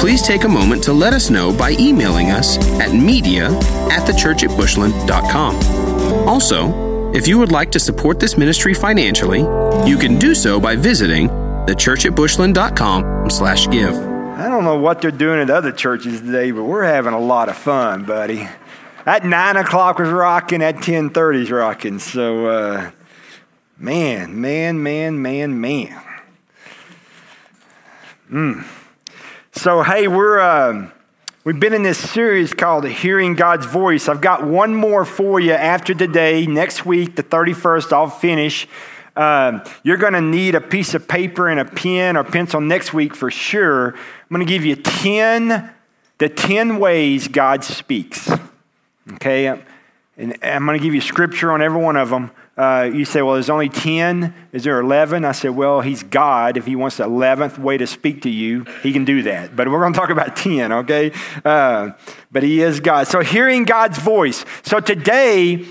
please take a moment to let us know by emailing us at media at thechurchatbushland.com. Also, if you would like to support this ministry financially, you can do so by visiting thechurchatbushland.com slash give. I don't know what they're doing at other churches today, but we're having a lot of fun, buddy. At 9 o'clock was rocking, at 10.30 is rocking. So, uh, man, man, man, man, man. Hmm. So, hey, we're uh, we've been in this series called "Hearing God's Voice." I've got one more for you after today. Next week, the thirty first, I'll finish. Uh, you're going to need a piece of paper and a pen or pencil next week for sure. I'm going to give you ten the ten ways God speaks. Okay, and I'm going to give you scripture on every one of them. Uh, you say, well, there's only 10. Is there 11? I said, well, he's God. If he wants the 11th way to speak to you, he can do that. But we're going to talk about 10, okay? Uh, but he is God. So hearing God's voice. So today,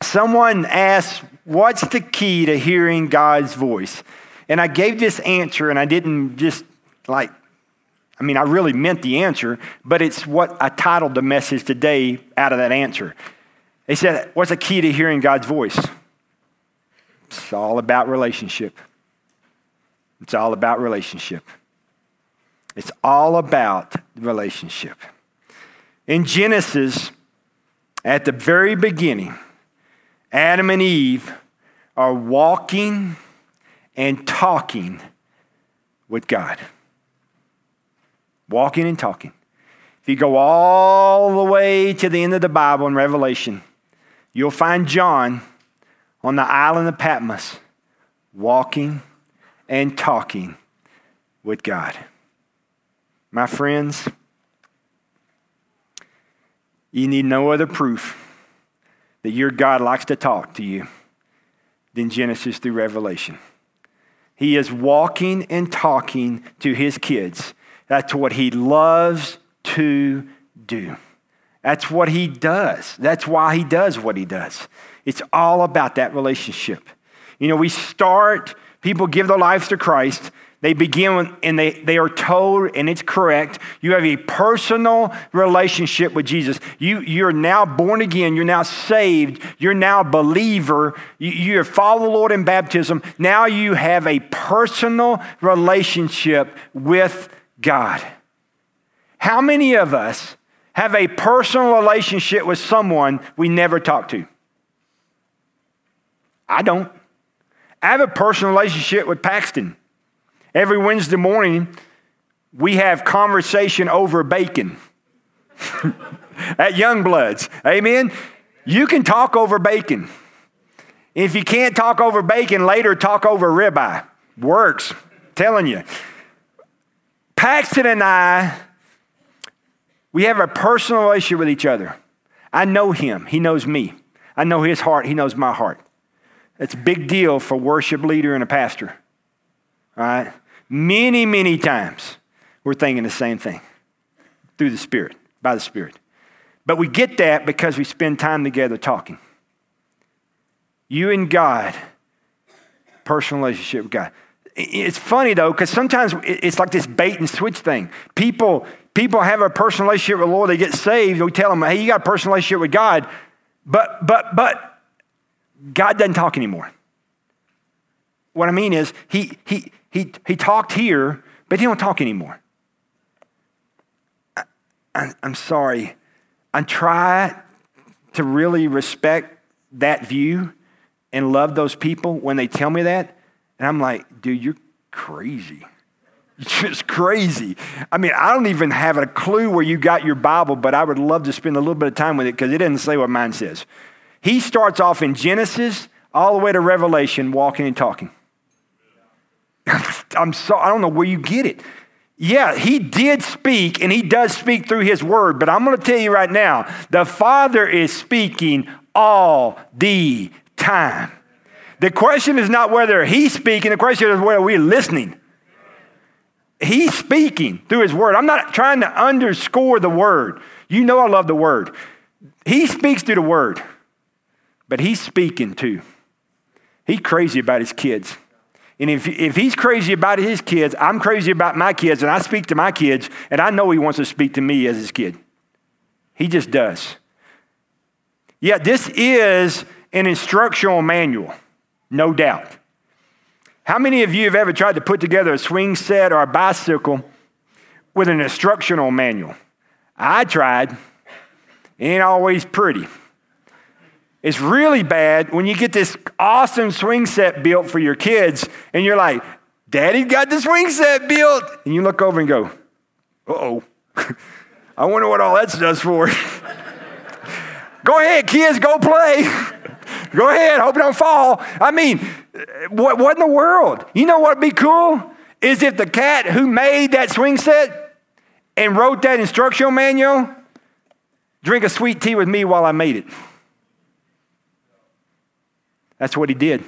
someone asked, what's the key to hearing God's voice? And I gave this answer, and I didn't just like, I mean, I really meant the answer, but it's what I titled the message today out of that answer. They said, What's the key to hearing God's voice? It's all about relationship. It's all about relationship. It's all about relationship. In Genesis, at the very beginning, Adam and Eve are walking and talking with God. Walking and talking. If you go all the way to the end of the Bible in Revelation, you'll find John on the island of Patmos walking and talking with God. My friends, you need no other proof that your God likes to talk to you than Genesis through Revelation. He is walking and talking to his kids. That's what he loves to do. That's what he does. That's why he does what he does. It's all about that relationship. You know, we start, people give their lives to Christ. They begin and they, they are told, and it's correct, you have a personal relationship with Jesus. You, you're now born again. You're now saved. You're now a believer. You, you have followed the Lord in baptism. Now you have a personal relationship with God. How many of us have a personal relationship with someone we never talk to? I don't. I have a personal relationship with Paxton. Every Wednesday morning, we have conversation over bacon at Youngbloods. Amen? You can talk over bacon. If you can't talk over bacon, later talk over ribeye. Works. telling you. Paxton and I we have a personal relationship with each other. I know him, he knows me. I know his heart, he knows my heart. It's a big deal for worship leader and a pastor. All right? Many, many times we're thinking the same thing through the Spirit, by the Spirit. But we get that because we spend time together talking. You and God, personal relationship with God. It's funny though, because sometimes it's like this bait and switch thing. People, people have a personal relationship with the Lord, they get saved. We tell them, hey, you got a personal relationship with God, but, but, but God doesn't talk anymore. What I mean is, he, he, he, he talked here, but he don't talk anymore. I, I'm sorry. I try to really respect that view and love those people when they tell me that. And I'm like, dude, you're crazy. You're just crazy. I mean, I don't even have a clue where you got your Bible, but I would love to spend a little bit of time with it because it doesn't say what mine says. He starts off in Genesis all the way to Revelation, walking and talking. I'm so I don't know where you get it. yeah, he did speak and he does speak through his word, but I'm going to tell you right now the Father is speaking all the time. The question is not whether he's speaking, the question is whether we're listening. He's speaking through his word. I'm not trying to underscore the word. You know I love the word. He speaks through the word, but he's speaking too. He's crazy about his kids. And if, if he's crazy about his kids, I'm crazy about my kids, and I speak to my kids, and I know he wants to speak to me as his kid. He just does. Yeah, this is an instructional manual, no doubt. How many of you have ever tried to put together a swing set or a bicycle with an instructional manual? I tried. It ain't always pretty. It's really bad when you get this awesome swing set built for your kids and you're like, Daddy got the swing set built. And you look over and go, uh oh. I wonder what all that stuff's for. go ahead, kids, go play. go ahead, hope you don't fall. I mean, what, what in the world? You know what would be cool? Is if the cat who made that swing set and wrote that instructional manual drink a sweet tea with me while I made it. That's what he did.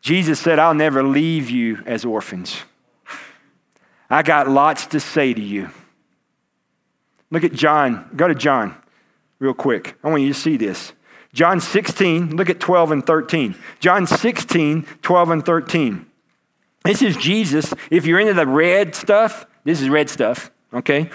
Jesus said, I'll never leave you as orphans. I got lots to say to you. Look at John. Go to John real quick. I want you to see this. John 16, look at 12 and 13. John 16, 12 and 13. This is Jesus. If you're into the red stuff, this is red stuff, okay?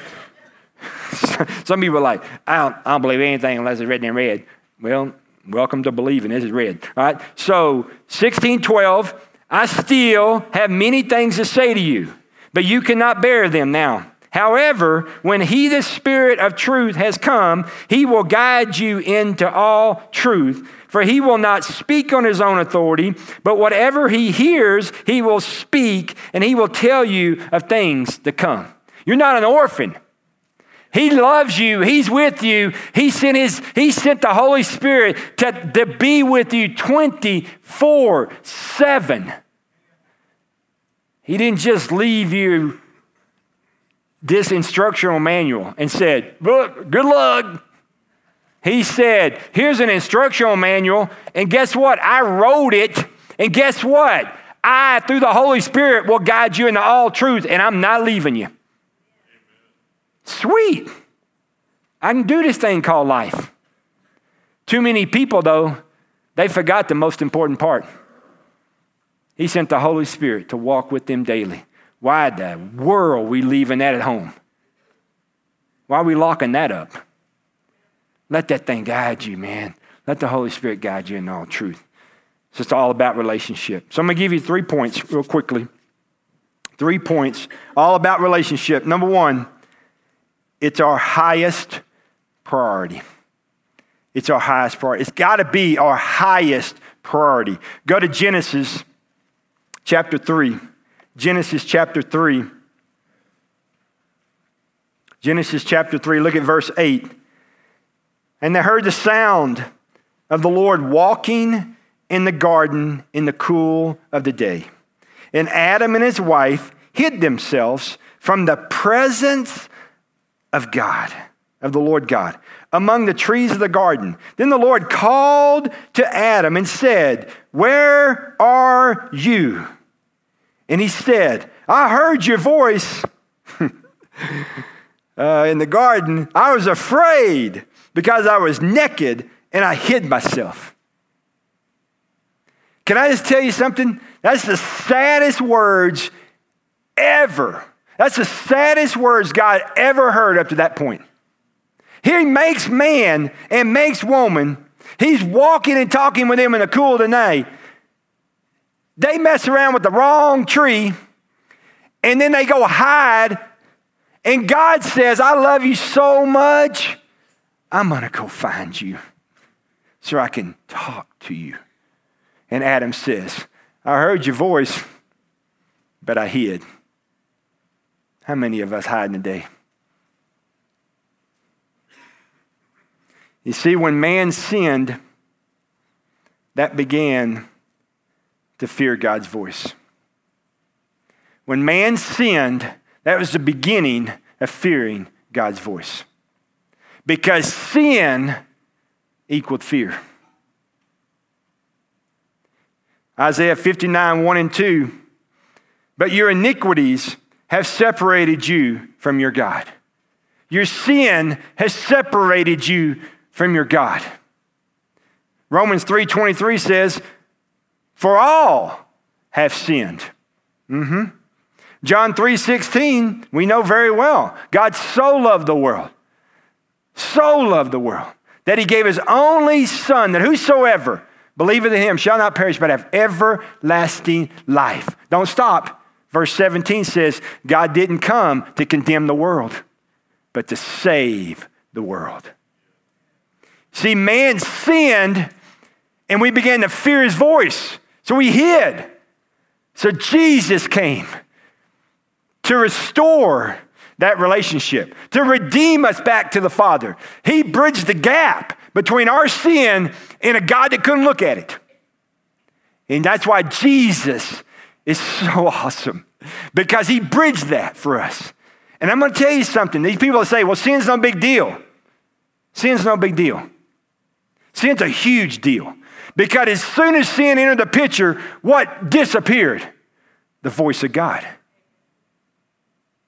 Some people are like, I don't, I don't believe anything unless it's written in red. Well, Welcome to believing. This is red. All right. So 1612, I still have many things to say to you, but you cannot bear them now. However, when he, the Spirit of truth, has come, he will guide you into all truth. For he will not speak on his own authority, but whatever he hears, he will speak, and he will tell you of things to come. You're not an orphan. He loves you. He's with you. He sent, his, he sent the Holy Spirit to, to be with you 24 7. He didn't just leave you this instructional manual and said, Look, good luck. He said, Here's an instructional manual, and guess what? I wrote it, and guess what? I, through the Holy Spirit, will guide you into all truth, and I'm not leaving you. Sweet. I can do this thing called life. Too many people, though, they forgot the most important part. He sent the Holy Spirit to walk with them daily. Why the world we leaving that at home? Why are we locking that up? Let that thing guide you, man. Let the Holy Spirit guide you in all truth. It's just all about relationship. So I'm going to give you three points real quickly. Three points, all about relationship. Number one, it's our highest priority. It's our highest priority. It's got to be our highest priority. Go to Genesis chapter 3. Genesis chapter 3. Genesis chapter 3, look at verse 8. And they heard the sound of the Lord walking in the garden in the cool of the day. And Adam and his wife hid themselves from the presence of God, of the Lord God, among the trees of the garden. Then the Lord called to Adam and said, Where are you? And he said, I heard your voice uh, in the garden. I was afraid because I was naked and I hid myself. Can I just tell you something? That's the saddest words ever that's the saddest words God ever heard up to that point. He makes man and makes woman. He's walking and talking with them in the cool of the night. They mess around with the wrong tree, and then they go hide. And God says, I love you so much, I'm going to go find you so I can talk to you. And Adam says, I heard your voice, but I hid. How many of us hide in the day? You see, when man sinned, that began to fear God's voice. when man sinned, that was the beginning of fearing God's voice. Because sin equaled fear. Isaiah 59, 1 and 2. But your iniquities have separated you from your God. Your sin has separated you from your God. Romans 3:23 says, "For all have sinned." Mm-hmm. John 3:16, we know very well. God so loved the world, so loved the world, that he gave his only son, that whosoever believeth in him shall not perish, but have everlasting life. Don't stop. Verse 17 says, God didn't come to condemn the world, but to save the world. See, man sinned and we began to fear his voice. So we hid. So Jesus came to restore that relationship, to redeem us back to the Father. He bridged the gap between our sin and a God that couldn't look at it. And that's why Jesus is so awesome because he bridged that for us. And I'm going to tell you something. These people say, well, sin's no big deal. Sin's no big deal. Sin's a huge deal. Because as soon as sin entered the picture, what disappeared? The voice of God.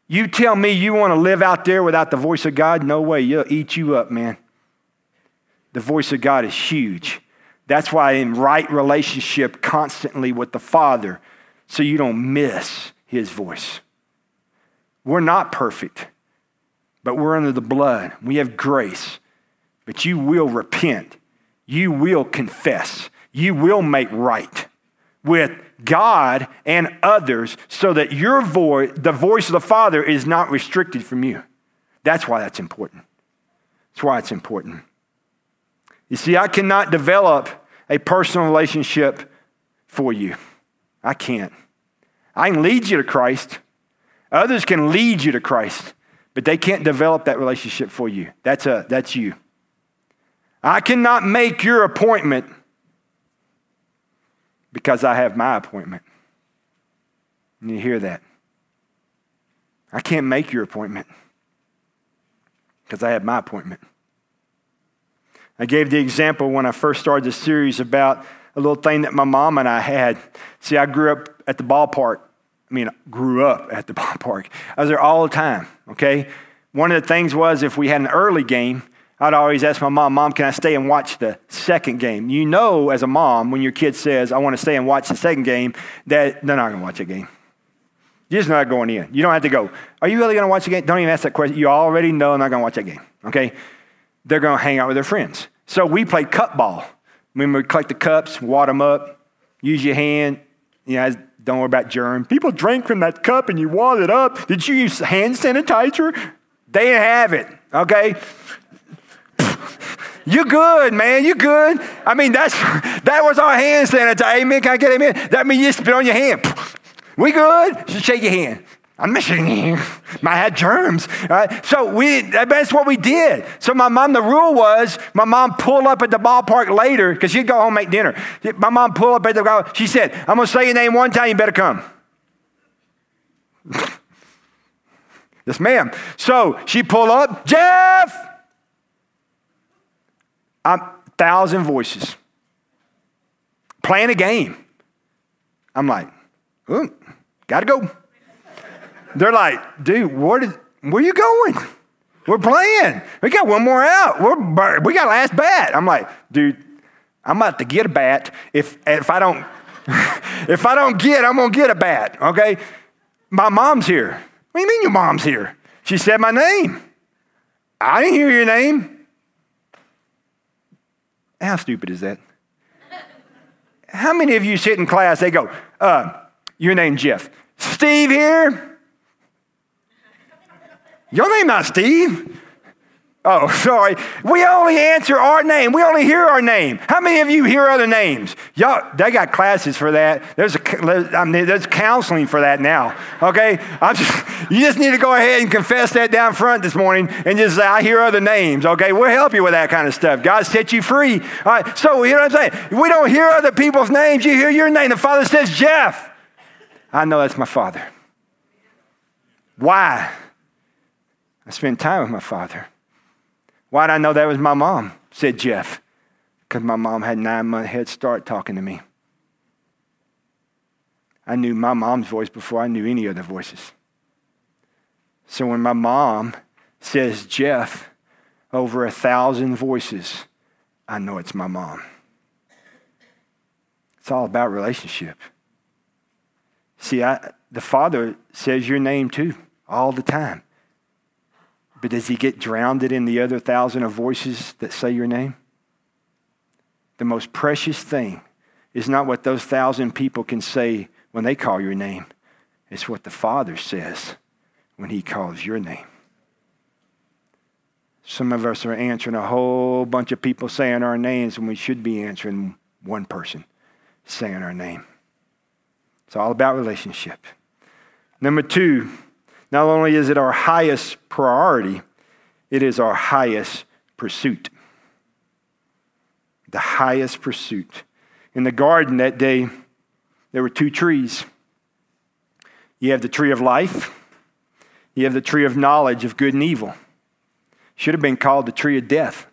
You tell me you want to live out there without the voice of God? No way. You'll eat you up, man. The voice of God is huge. That's why in right relationship constantly with the Father, so you don't miss his voice. We're not perfect, but we're under the blood. We have grace. But you will repent. You will confess. You will make right with God and others so that your voice, the voice of the Father, is not restricted from you. That's why that's important. That's why it's important. You see, I cannot develop a personal relationship for you. I can't. I can lead you to Christ. Others can lead you to Christ, but they can't develop that relationship for you. That's, a, that's you. I cannot make your appointment because I have my appointment. And you hear that? I can't make your appointment because I have my appointment. I gave the example when I first started the series about a little thing that my mom and I had. See, I grew up at the ballpark. I mean, grew up at the ballpark. I was there all the time, okay? One of the things was if we had an early game, I'd always ask my mom, Mom, can I stay and watch the second game? You know, as a mom, when your kid says, I want to stay and watch the second game, that they're not going to watch the game. You're just not going in. You don't have to go, Are you really going to watch the game? Don't even ask that question. You already know I'm not going to watch that game, okay? they're going to hang out with their friends. So we played cup ball. We collect the cups, wad them up, use your hand. You know, don't worry about germ. People drink from that cup and you wad it up. Did you use hand sanitizer? They didn't have it, okay? You good, man. You good. I mean, that's that was our hand sanitizer. Amen. Can I get amen? That means you spit on your hand. We good? Just shake your hand. I'm missing you. I had germs. Right? So we, that's what we did. So my mom, the rule was my mom pulled up at the ballpark later because she'd go home and make dinner. My mom pulled up at the, ballpark. she said, I'm to say your name one time, you better come. yes, ma'am. So she pulled up, Jeff! I'm thousand voices. Playing a game. I'm like, Ooh, gotta go. They're like, dude, what is, where you going? We're playing. We got one more out. We're, we got last bat. I'm like, dude, I'm about to get a bat. If, if I don't, if I don't get, I'm gonna get a bat. Okay. My mom's here. What do you mean your mom's here? She said my name. I didn't hear your name. How stupid is that? How many of you sit in class? They go, uh, your name Jeff. Steve here. Your name not Steve. Oh, sorry. We only answer our name. We only hear our name. How many of you hear other names? Y'all, they got classes for that. There's a, I mean, there's counseling for that now. Okay, just, you just need to go ahead and confess that down front this morning and just say, "I hear other names." Okay, we'll help you with that kind of stuff. God set you free. All right. So you know what I'm saying? We don't hear other people's names. You hear your name. The Father says, "Jeff." I know that's my Father. Why? I spent time with my father. Why did I know that was my mom? said Jeff. Because my mom had nine month head start talking to me. I knew my mom's voice before I knew any other voices. So when my mom says Jeff over a thousand voices, I know it's my mom. It's all about relationship. See, I, the Father says your name too, all the time. But does he get drowned in the other thousand of voices that say your name? The most precious thing is not what those thousand people can say when they call your name, it's what the Father says when he calls your name. Some of us are answering a whole bunch of people saying our names when we should be answering one person saying our name. It's all about relationship. Number two, not only is it our highest priority, it is our highest pursuit. The highest pursuit. In the garden that day, there were two trees. You have the tree of life, you have the tree of knowledge of good and evil. Should have been called the tree of death.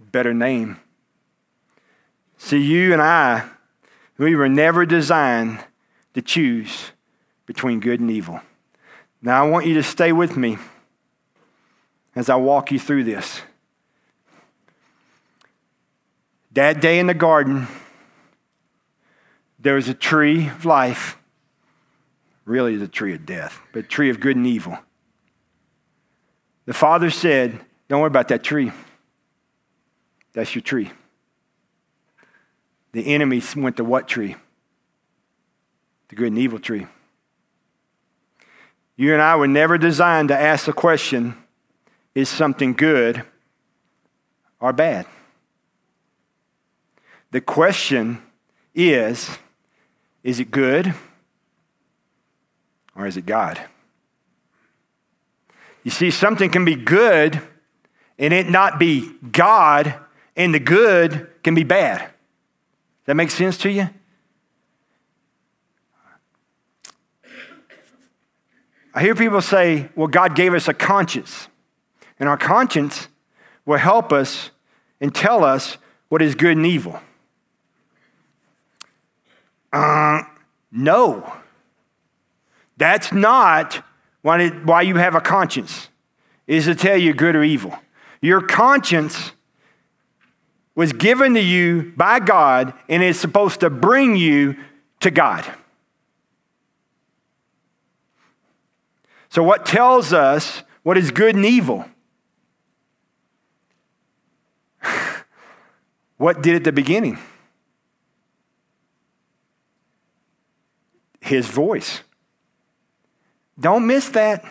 Better name. See, you and I, we were never designed to choose between good and evil. Now, I want you to stay with me as I walk you through this. That day in the garden, there was a tree of life, really the tree of death, but tree of good and evil. The father said, Don't worry about that tree. That's your tree. The enemy went to what tree? The good and evil tree. You and I were never designed to ask the question is something good or bad? The question is is it good or is it God? You see, something can be good and it not be God, and the good can be bad. That makes sense to you? I hear people say, well, God gave us a conscience, and our conscience will help us and tell us what is good and evil. Uh, no. That's not why, it, why you have a conscience, is to tell you good or evil. Your conscience was given to you by God and is supposed to bring you to God. So, what tells us what is good and evil? what did at the beginning? His voice. Don't miss that.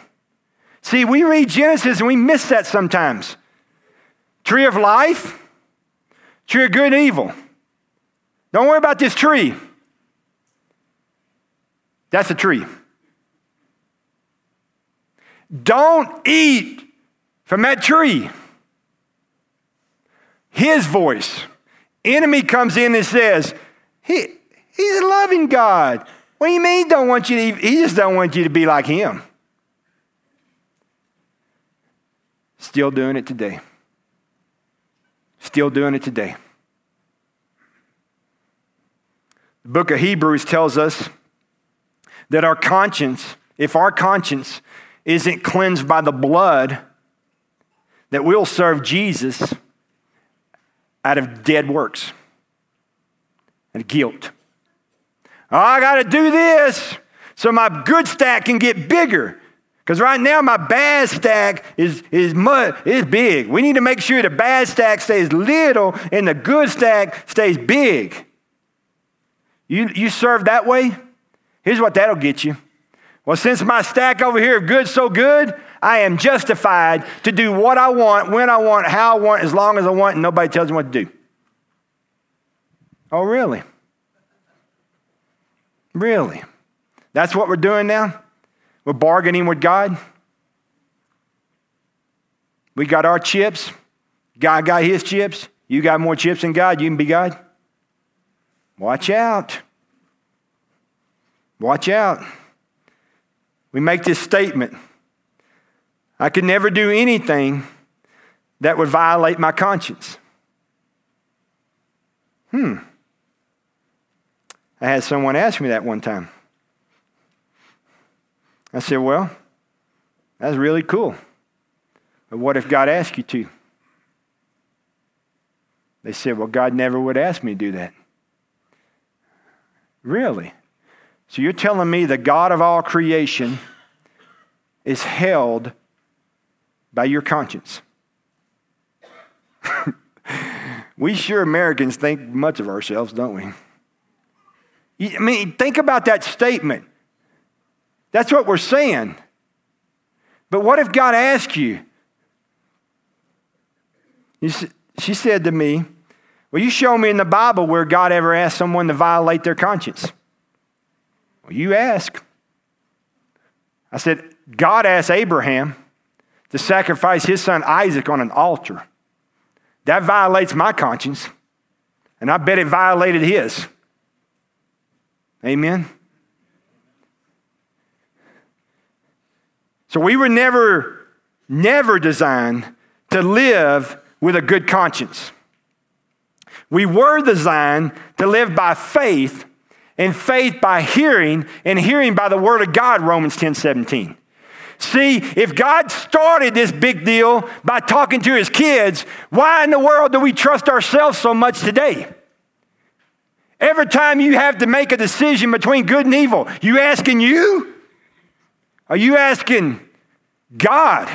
See, we read Genesis and we miss that sometimes. Tree of life, tree of good and evil. Don't worry about this tree. That's a tree. Don't eat from that tree. His voice. Enemy comes in and says, he, He's a loving God. What do you mean he don't want you to, he just don't want you to be like him. Still doing it today. Still doing it today. The book of Hebrews tells us that our conscience, if our conscience isn't cleansed by the blood, that we'll serve Jesus out of dead works and guilt. Oh, I got to do this so my good stack can get bigger. Because right now my bad stack is, is, mud, is big. We need to make sure the bad stack stays little and the good stack stays big. You, you serve that way? Here's what that'll get you. Well, since my stack over here is good so good, I am justified to do what I want, when I want, how I want, as long as I want, and nobody tells me what to do. Oh, really? Really? That's what we're doing now? We're bargaining with God? We got our chips. God got his chips. You got more chips than God. You can be God. Watch out. Watch out. We make this statement I could never do anything that would violate my conscience. Hmm. I had someone ask me that one time. I said, Well, that's really cool. But what if God asked you to? They said, Well, God never would ask me to do that. Really? So you're telling me the God of all creation is held by your conscience? we sure Americans think much of ourselves, don't we? I mean, think about that statement. That's what we're saying. But what if God asked you? She said to me, Will you show me in the Bible where God ever asked someone to violate their conscience? Well, you ask. I said, God asked Abraham to sacrifice his son Isaac on an altar. That violates my conscience, and I bet it violated his. Amen? So we were never, never designed to live with a good conscience. We were designed to live by faith, and faith by hearing, and hearing by the word of God, Romans 10 17. See, if God started this big deal by talking to his kids, why in the world do we trust ourselves so much today? Every time you have to make a decision between good and evil, you asking you? Are you asking God?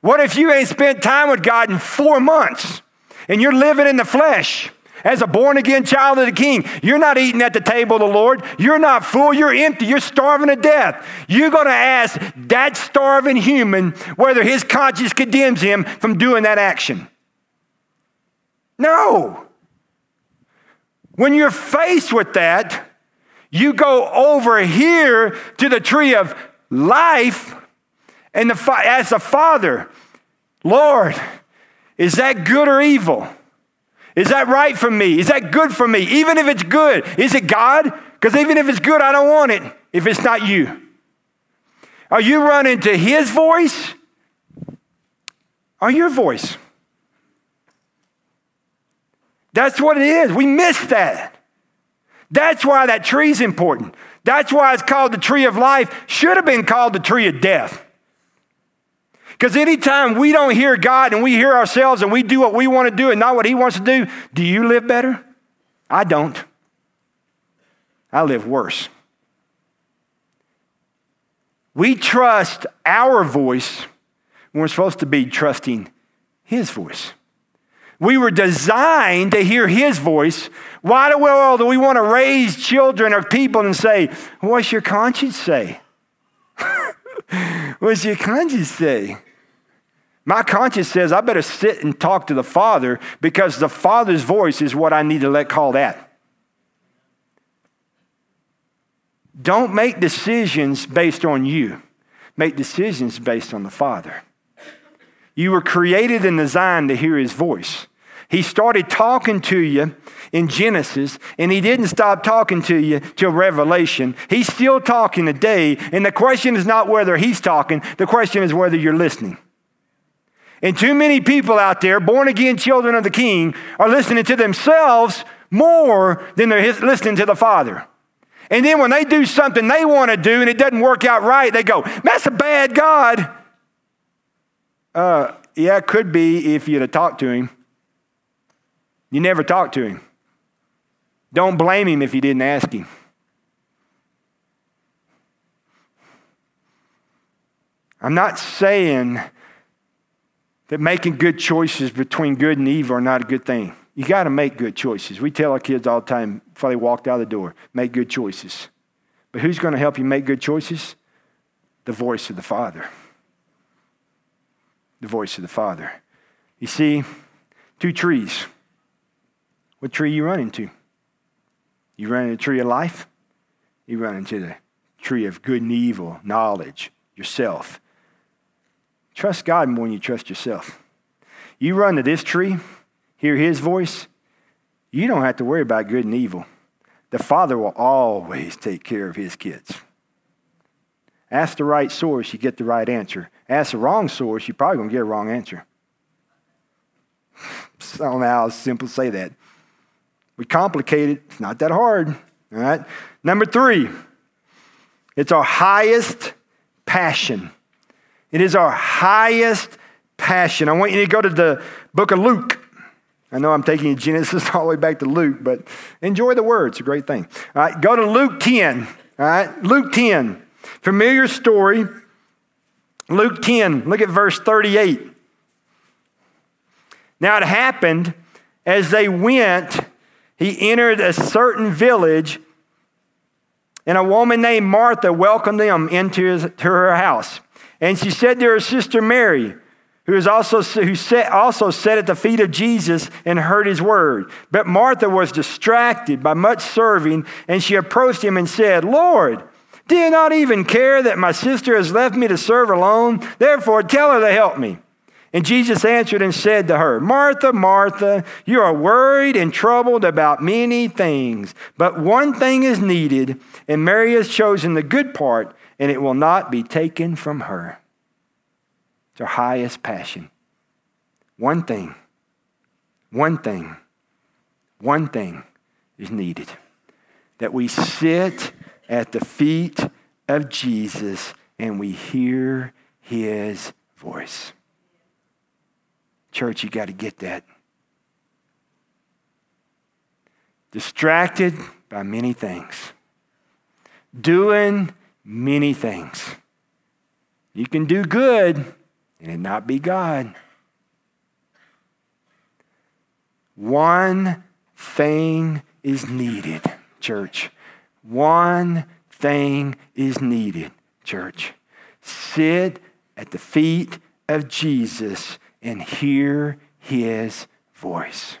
What if you ain't spent time with God in four months? and you're living in the flesh as a born again child of the king. You're not eating at the table of the Lord. You're not full. You're empty. You're starving to death. You're going to ask that starving human whether his conscience condemns him from doing that action. No. When you're faced with that, you go over here to the tree of life and the, as a father, Lord, is that good or evil? Is that right for me? Is that good for me? Even if it's good, is it God? Because even if it's good, I don't want it if it's not you. Are you running to His voice or your voice? That's what it is. We miss that. That's why that tree is important. That's why it's called the tree of life. Should have been called the tree of death. Because anytime we don't hear God and we hear ourselves and we do what we want to do and not what He wants to do, do you live better? I don't. I live worse. We trust our voice when we're supposed to be trusting His voice. We were designed to hear His voice. Why the world do we want to raise children or people and say, What's your conscience say? What's your conscience say? My conscience says I better sit and talk to the Father because the Father's voice is what I need to let call that. Don't make decisions based on you. Make decisions based on the Father. You were created and designed to hear His voice. He started talking to you in Genesis, and He didn't stop talking to you till Revelation. He's still talking today, and the question is not whether He's talking, the question is whether you're listening. And too many people out there, born again children of the King, are listening to themselves more than they're listening to the Father. And then when they do something they want to do and it doesn't work out right, they go, That's a bad God. Uh, yeah, it could be if you'd have talked to him. You never talked to him. Don't blame him if you didn't ask him. I'm not saying that making good choices between good and evil are not a good thing. You got to make good choices. We tell our kids all the time before they walk out the door make good choices. But who's going to help you make good choices? The voice of the Father. The voice of the Father. You see, two trees. What tree you run into? You run into the tree of life, you run into the tree of good and evil, knowledge, yourself. Trust God more than you trust yourself. You run to this tree, hear his voice, you don't have to worry about good and evil. The Father will always take care of his kids. Ask the right source, you get the right answer. Ask the wrong source, you're probably going to get a wrong answer. I don't know how simple say that. We complicate it, it's not that hard. All right. Number three, it's our highest passion. It is our highest passion. I want you to go to the book of Luke. I know I'm taking Genesis all the way back to Luke, but enjoy the word. It's a great thing. All right, go to Luke 10. All right, Luke 10. Familiar story. Luke 10, look at verse 38. Now it happened as they went, he entered a certain village, and a woman named Martha welcomed him into his, to her house. And she said to her sister Mary, who, is also, who sat, also sat at the feet of Jesus and heard his word. But Martha was distracted by much serving, and she approached him and said, Lord, do you not even care that my sister has left me to serve alone? Therefore, tell her to help me. And Jesus answered and said to her, Martha, Martha, you are worried and troubled about many things, but one thing is needed, and Mary has chosen the good part, and it will not be taken from her. It's our highest passion. One thing, one thing, one thing is needed that we sit at the feet of Jesus and we hear his voice. Church, you got to get that. Distracted by many things, doing many things. You can do good and it not be God. One thing is needed, church. One thing is needed, church. Sit at the feet of Jesus and hear his voice.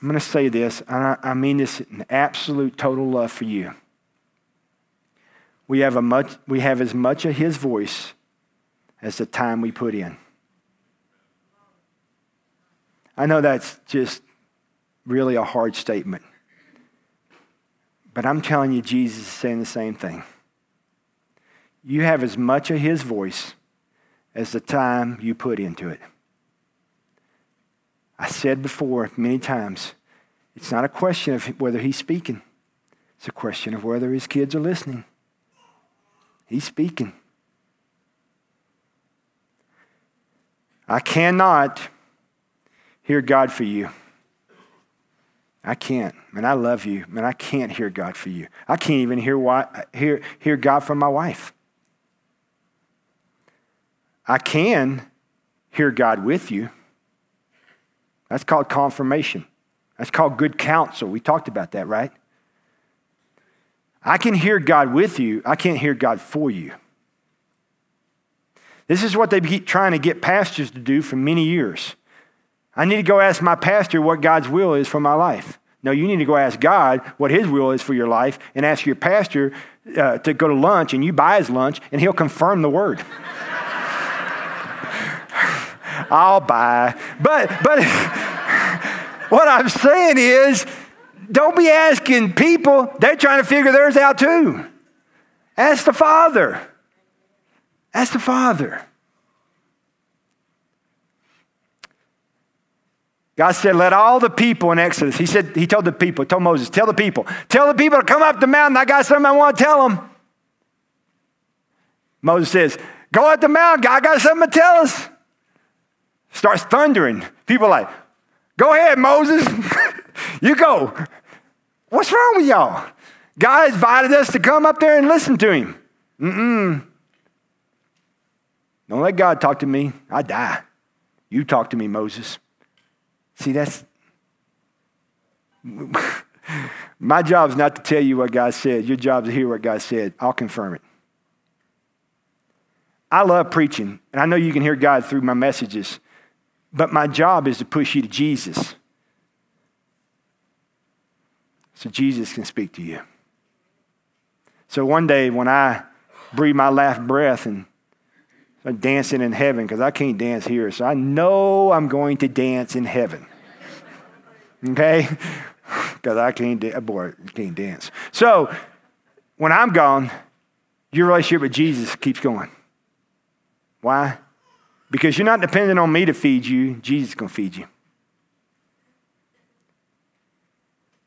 I'm going to say this, and I, mean this in absolute total love for you we have, a much, we have as much of His voice as the time we put in. I know that's just really a hard statement. But I'm telling you, Jesus is saying the same thing. You have as much of His voice as the time you put into it. I said before many times, it's not a question of whether He's speaking, it's a question of whether His kids are listening. He's speaking. I cannot hear God for you. I can't. Man, I love you. Man, I can't hear God for you. I can't even hear, why, hear, hear God for my wife. I can hear God with you. That's called confirmation. That's called good counsel. We talked about that, right? I can hear God with you, I can't hear God for you. This is what they keep trying to get pastors to do for many years. I need to go ask my pastor what God's will is for my life. No, you need to go ask God what His will is for your life and ask your pastor uh, to go to lunch and you buy his lunch and he'll confirm the word. I'll buy. But, but what I'm saying is, don't be asking people, they're trying to figure theirs out too. Ask the Father. Ask the Father. God said, Let all the people in Exodus, He said, He told the people, told Moses, tell the people, tell the people to come up the mountain. I got something I want to tell them. Moses says, Go up the mountain. God got something to tell us. Starts thundering. People like, Go ahead, Moses. you go. What's wrong with y'all? God invited us to come up there and listen to him. Mm-mm. Don't let God talk to me. I die. You talk to me, Moses. See, that's my job is not to tell you what God said. Your job is to hear what God said. I'll confirm it. I love preaching, and I know you can hear God through my messages. But my job is to push you to Jesus. So Jesus can speak to you. So one day when I breathe my last breath and I'm dancing in heaven, because I can't dance here, so I know I'm going to dance in heaven. Okay? because I can't, da- boy, can't dance. So when I'm gone, your relationship with Jesus keeps going. Why? Because you're not dependent on me to feed you, Jesus is going to feed you.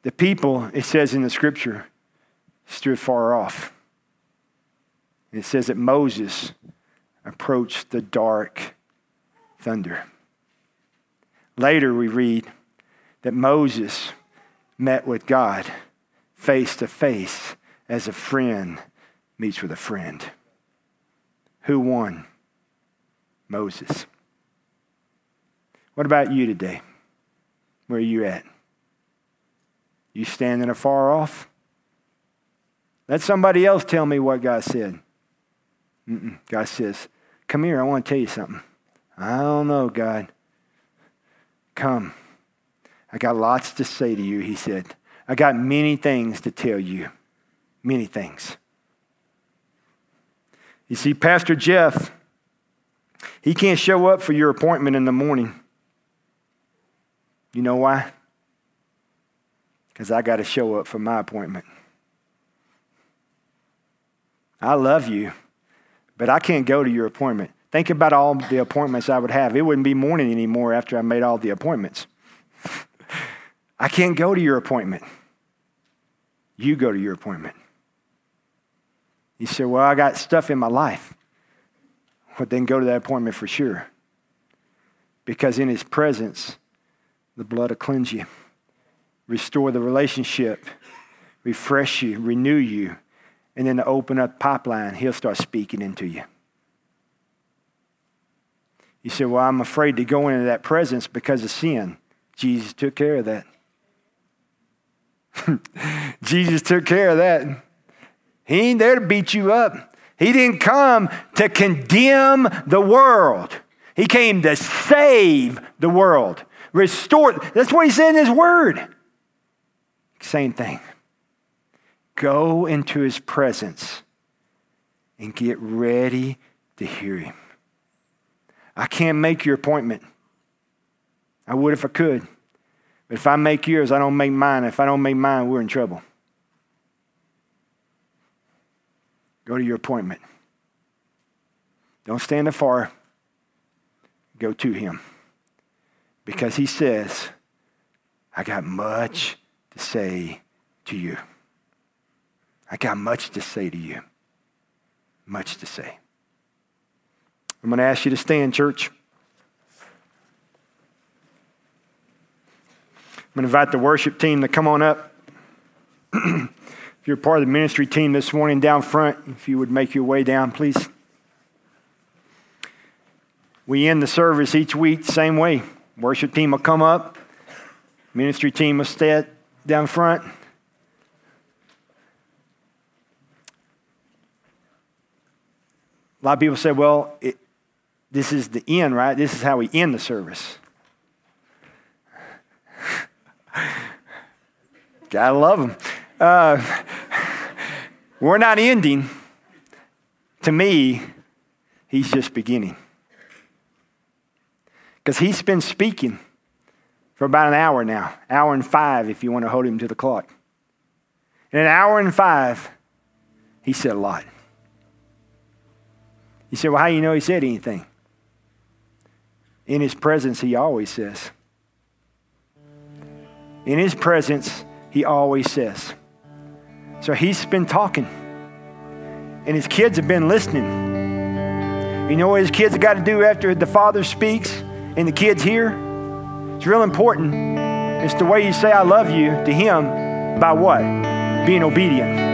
The people, it says in the scripture, stood far off. It says that Moses approached the dark thunder. Later, we read that Moses met with God face to face as a friend meets with a friend. Who won? Moses. What about you today? Where are you at? You standing afar off? Let somebody else tell me what God said. Mm-mm. God says, Come here, I want to tell you something. I don't know, God. Come. I got lots to say to you, he said. I got many things to tell you. Many things. You see, Pastor Jeff, he can't show up for your appointment in the morning. You know why? Because I got to show up for my appointment. I love you, but I can't go to your appointment. Think about all the appointments I would have. It wouldn't be morning anymore after I made all the appointments. I can't go to your appointment. You go to your appointment. You say, Well, I got stuff in my life. Well, then go to that appointment for sure. Because in his presence, the blood will cleanse you, restore the relationship, refresh you, renew you, and then to open up pipeline, he'll start speaking into you. You say, Well, I'm afraid to go into that presence because of sin. Jesus took care of that. Jesus took care of that. He ain't there to beat you up. He didn't come to condemn the world. He came to save the world. Restore. That's what he said in his word. Same thing. Go into his presence and get ready to hear him. I can't make your appointment. I would if I could. But if I make yours, I don't make mine. If I don't make mine, we're in trouble. Go to your appointment. Don't stand afar. Go to him. Because he says, I got much to say to you. I got much to say to you. Much to say. I'm going to ask you to stand, church. I'm going to invite the worship team to come on up. if you're part of the ministry team this morning down front, if you would make your way down, please. We end the service each week the same way. Worship team will come up, ministry team will stay down front. A lot of people say, well, it, this is the end, right? This is how we end the service. Gotta love them. Uh, we're not ending. To me, he's just beginning. Because he's been speaking for about an hour now, hour and five if you want to hold him to the clock. In an hour and five, he said a lot. You say, well, how do you know he said anything? In his presence, he always says. In his presence, he always says. So he's been talking. And his kids have been listening. You know what his kids have got to do after the father speaks and the kids hear? It's real important. It's the way you say, I love you to him by what? Being obedient.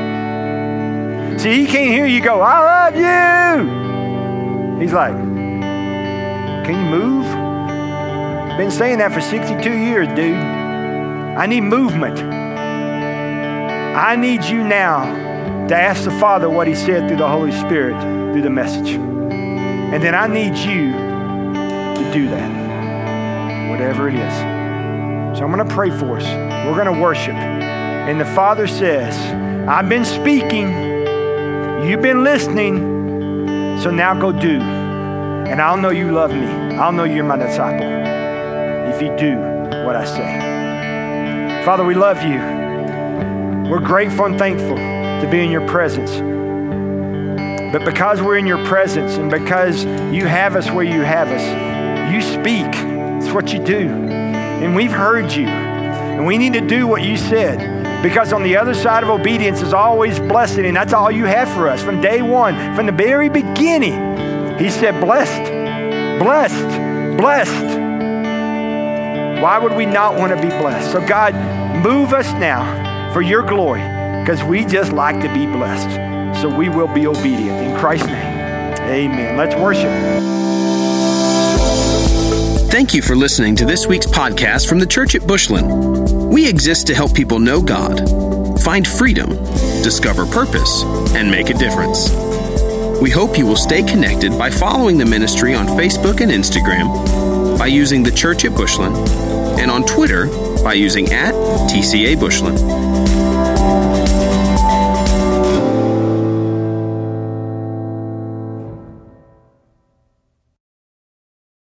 See, he can't hear you go, I love you. He's like, Can you move? Been saying that for 62 years, dude. I need movement. I need you now to ask the Father what He said through the Holy Spirit through the message. And then I need you to do that, whatever it is. So I'm going to pray for us. We're going to worship. And the Father says, I've been speaking, you've been listening, so now go do. And I'll know you love me. I'll know you're my disciple if you do what I say. Father, we love you. We're grateful and thankful to be in your presence. But because we're in your presence and because you have us where you have us, you speak. It's what you do. And we've heard you. And we need to do what you said. Because on the other side of obedience is always blessing, and that's all you have for us. From day one, from the very beginning, He said, blessed, blessed, blessed. Why would we not want to be blessed? So, God, move us now for your glory because we just like to be blessed. So, we will be obedient. In Christ's name, amen. Let's worship. Thank you for listening to this week's podcast from the Church at Bushland. We exist to help people know God, find freedom, discover purpose, and make a difference. We hope you will stay connected by following the ministry on Facebook and Instagram, by using the Church at Bushland, and on Twitter by using at TCA Bushland.